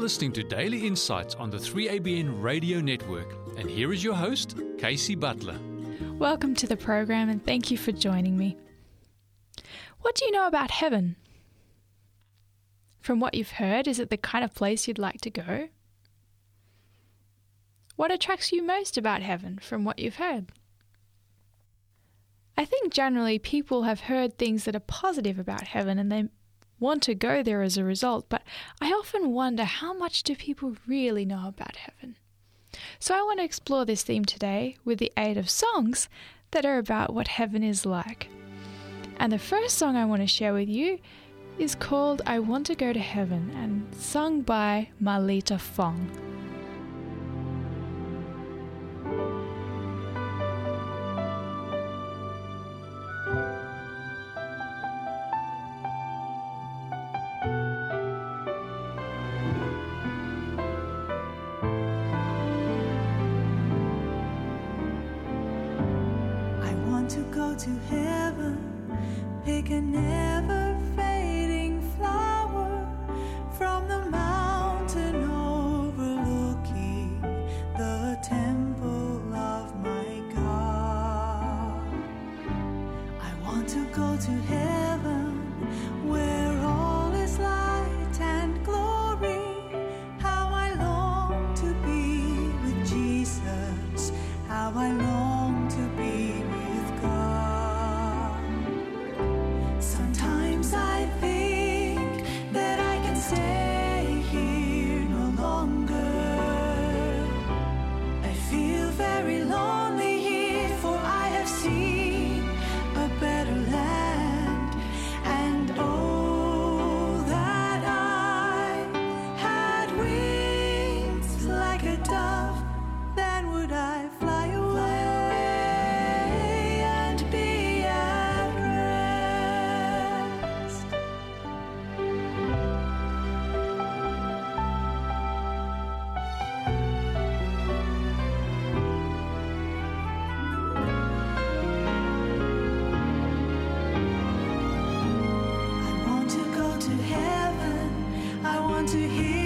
listening to Daily Insights on the 3ABN Radio Network, and here is your host, Kaysie Butler. Welcome to the program, and thank you for joining me. What do you know about heaven? From what you've heard, is it the kind of place you'd like to go? What attracts you most about heaven from what you've heard? I think generally people have heard things that are positive about heaven and they want to go there as a result, but I often wonder how much do people really know about heaven? So I want to explore this theme today with the aid of songs that are about what heaven is like. And the first song I want to share with you is called I Want to Go to Heaven and sung by Marlita Fong. I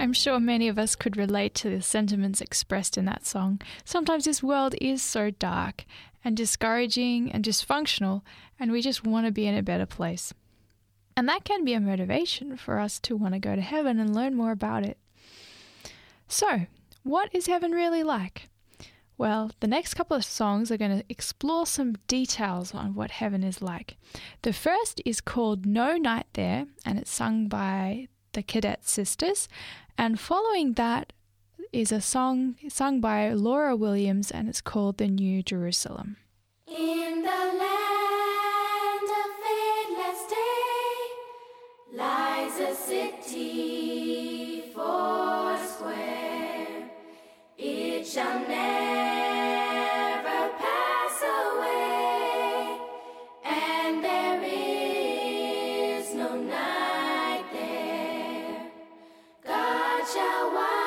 I'm sure many of us could relate to the sentiments expressed in that song. Sometimes this world is so dark and discouraging and dysfunctional, and we just want to be in a better place. And that can be a motivation for us to want to go to heaven and learn more about it. So, what is heaven really like? Well, the next couple of songs are going to explore some details on what heaven is like. The first is called No Night There, and it's sung by the Cadet Sisters. And following that is a song sung by Laura Williams, and it's called The New Jerusalem. In the land of day lies a city four square. It shall never Jawa.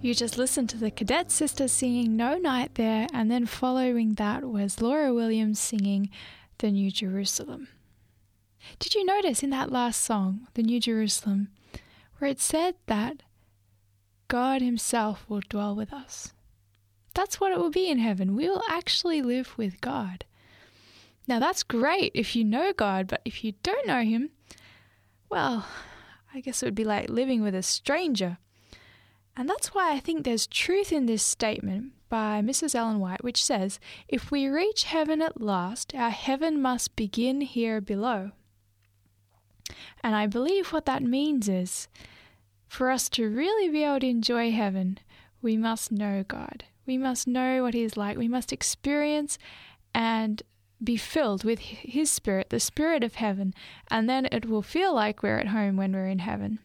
You just listened to the Cadet Sisters singing No Night There, and then following that was Laura Williams singing The New Jerusalem. Did you notice in that last song, The New Jerusalem, where it said that God Himself will dwell with us? That's what it will be in heaven. We will actually live with God. Now, that's great if you know God, but if you don't know Him, well, I guess it would be like living with a stranger. And that's why I think there's truth in this statement by Mrs. Ellen White, which says, If we reach heaven at last, our heaven must begin here below. And I believe what that means is for us to really be able to enjoy heaven, we must know God. We must know what He is like. We must experience and be filled with His Spirit, the Spirit of heaven, and then it will feel like we're at home when we're in heaven.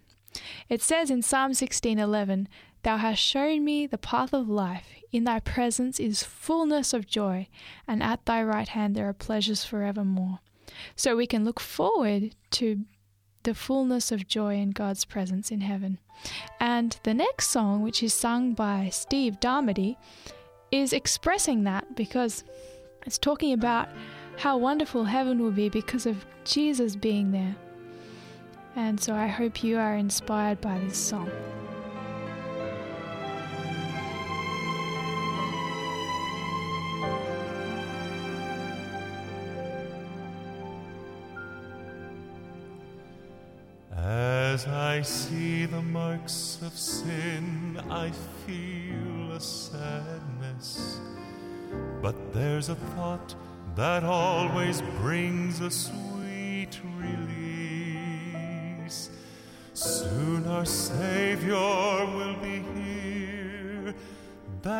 It says in Psalm 16:11, "Thou hast shown me the path of life; in thy presence is fullness of joy, and at thy right hand there are pleasures forevermore." So we can look forward to the fullness of joy in God's presence in heaven. And the next song, which is sung by Steve Darmody, is expressing that because it's talking about how wonderful heaven will be because of Jesus being there. And so I hope you are inspired by this song. As I see the marks of sin, I feel a sadness. But there's a thought that always brings a sweet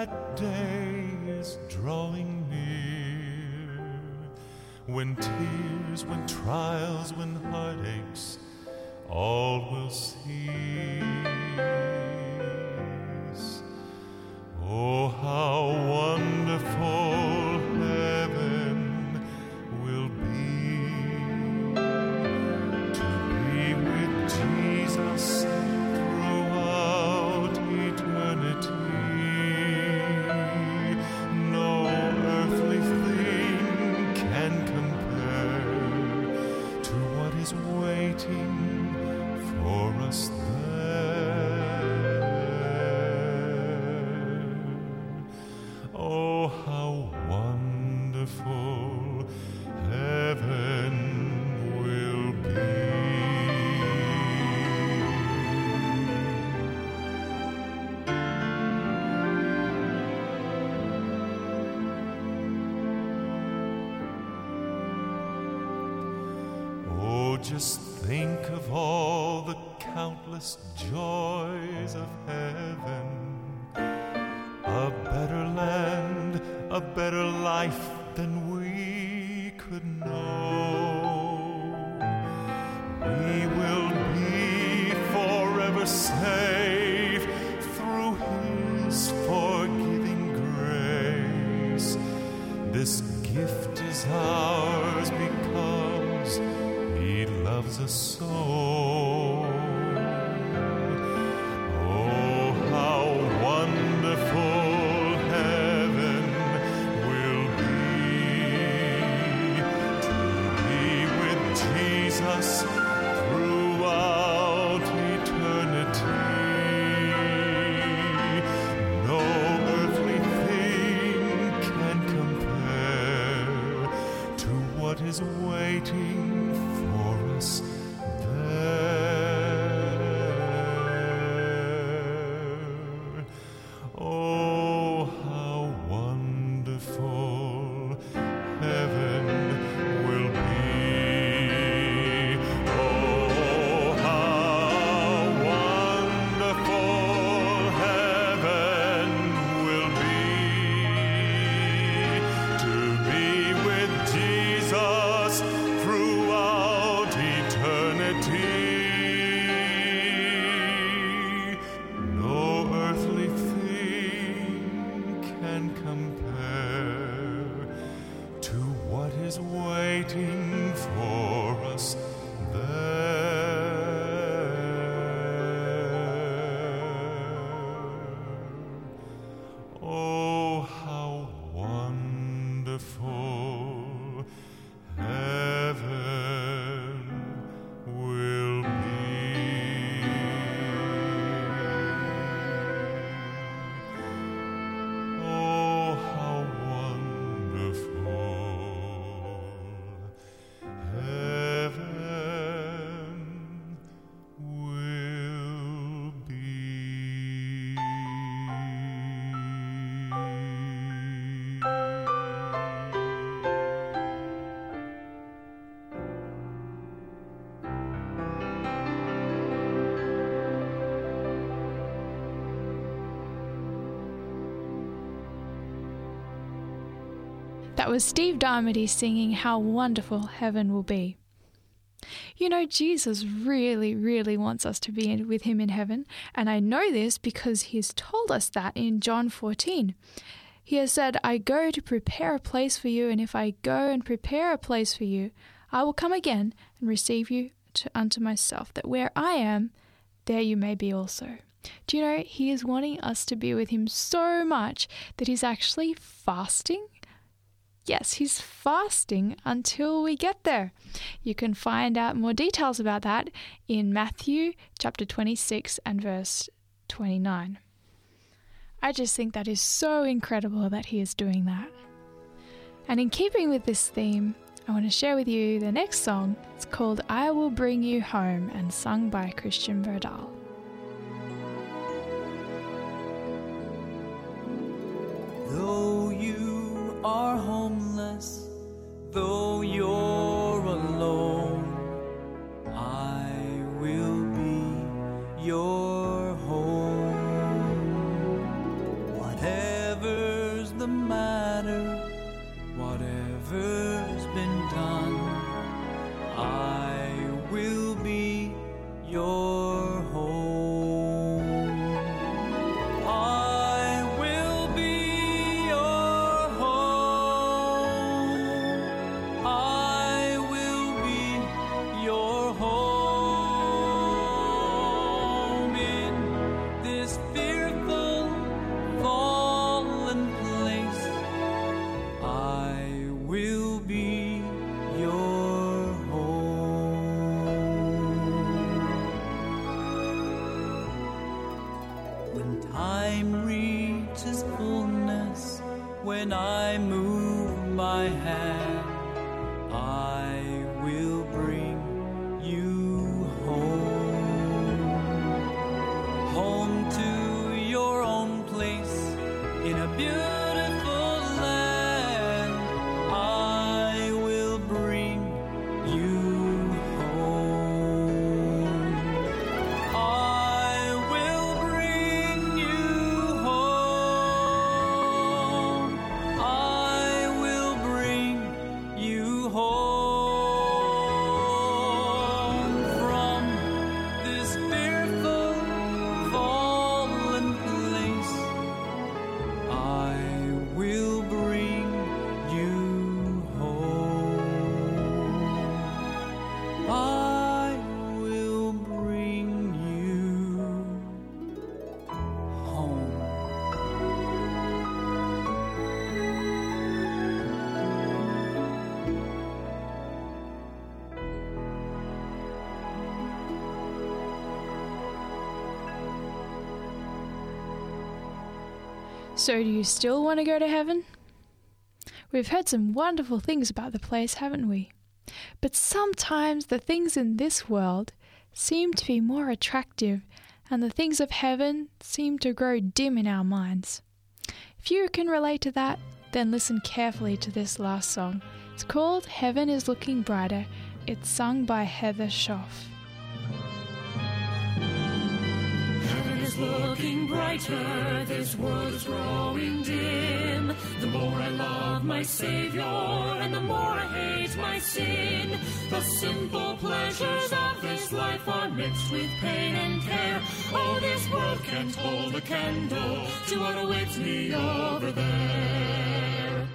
That day is drawing near. When tears, when trials, when heartaches, all will life than we could know. That was Steve Darmody singing How Wonderful Heaven Will Be. You know, Jesus really, really wants us to be with him in heaven, and I know this because he has told us that in John 14. He has said, I go to prepare a place for you, and if I go and prepare a place for you, I will come again and receive you to, unto myself, that where I am, there you may be also. Do you know, he is wanting us to be with him so much that he's actually fasting Yes, he's fasting until we get there. You can find out more details about that in Matthew chapter 26 and verse 29. I just think that is so incredible that he is doing that. And in keeping with this theme, I want to share with you the next song. It's called I Will Bring You Home and sung by Christian Verdal. Though you are homeless, though you're Reaches fullness, when I move my hand, I will bring So, do you still want to go to heaven? We've heard some wonderful things about the place, haven't we? But sometimes the things in this world seem to be more attractive, and the things of heaven seem to grow dim in our minds. If you can relate to that, then listen carefully to this last song. It's called Heaven is Looking Brighter. It's sung by Heather Schoff. Looking brighter, this world is growing dim. The more I love my Savior, and the more I hate my sin. The simple pleasures of this life are mixed with pain and care. Oh, this world can't hold a candle to what awaits me over there.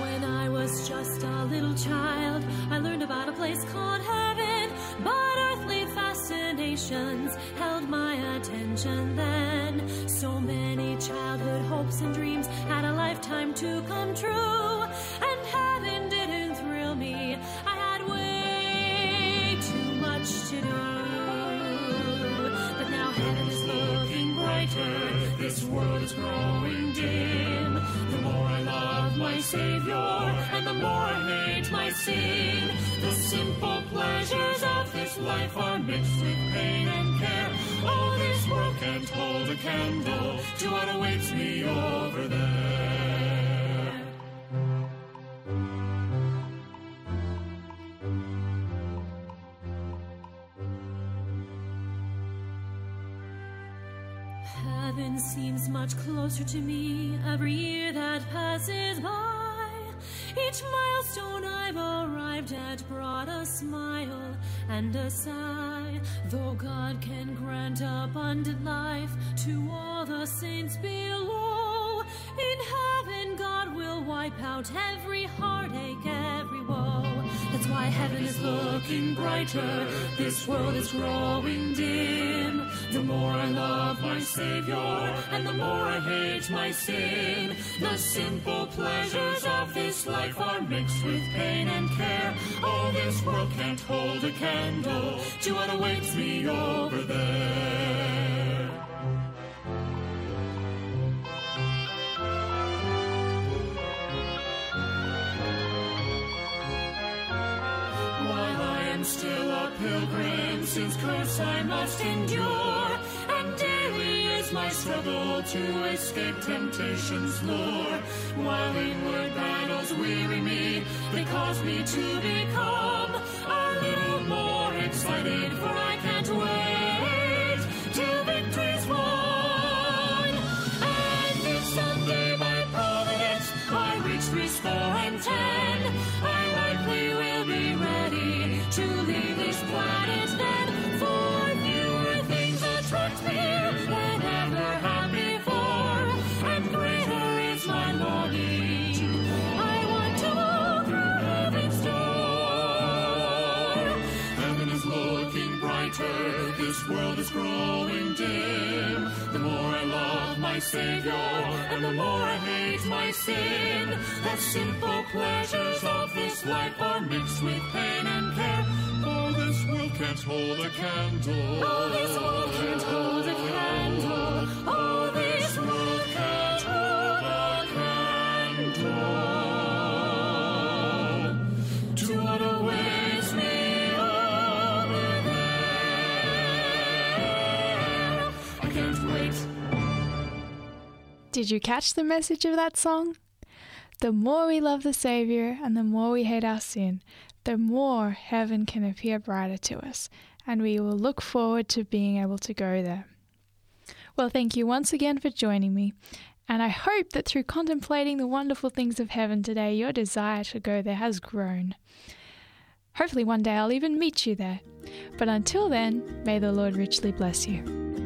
When I was just a little child, I learned about a place called heaven. Held my attention then. So many childhood hopes and dreams had a lifetime to come true. And heaven didn't thrill me. I had way too much to do. But now heaven is looking brighter. This world is growing Savior, and the more I hate my sin. The simple pleasures of this life are mixed with pain and care. Oh, this world can't hold a candle to what awaits me over there. Much closer to me every year that passes by. Each milestone I've arrived at brought a smile and a sigh. Though God can grant abundant life to all the saints below, in heaven God will wipe out every heartache, every why heaven is looking brighter, this world is growing dim. The more I love my Savior, and the more I hate my sin. The simple pleasures of this life are mixed with pain and care. All this world can't hold a candle to what awaits me over there. Since curse I must endure, and daily is my struggle to escape temptation's lure. While inward battles weary me, they cause me to become a little more excited, for I can't wait till victory's won. And if someday by providence I reach three growing dim. The more I love my Savior, and the more I hate my sin. The simple pleasures of this life are mixed with pain and care. Oh, this world can't hold a candle. Oh, this world can't hold a candle. Did you catch the message of that song? The more we love the Savior and the more we hate our sin, the more heaven can appear brighter to us, and we will look forward to being able to go there. Well, thank you once again for joining me, and I hope that through contemplating the wonderful things of heaven today, your desire to go there has grown. Hopefully, one day I'll even meet you there. But until then, may the Lord richly bless you.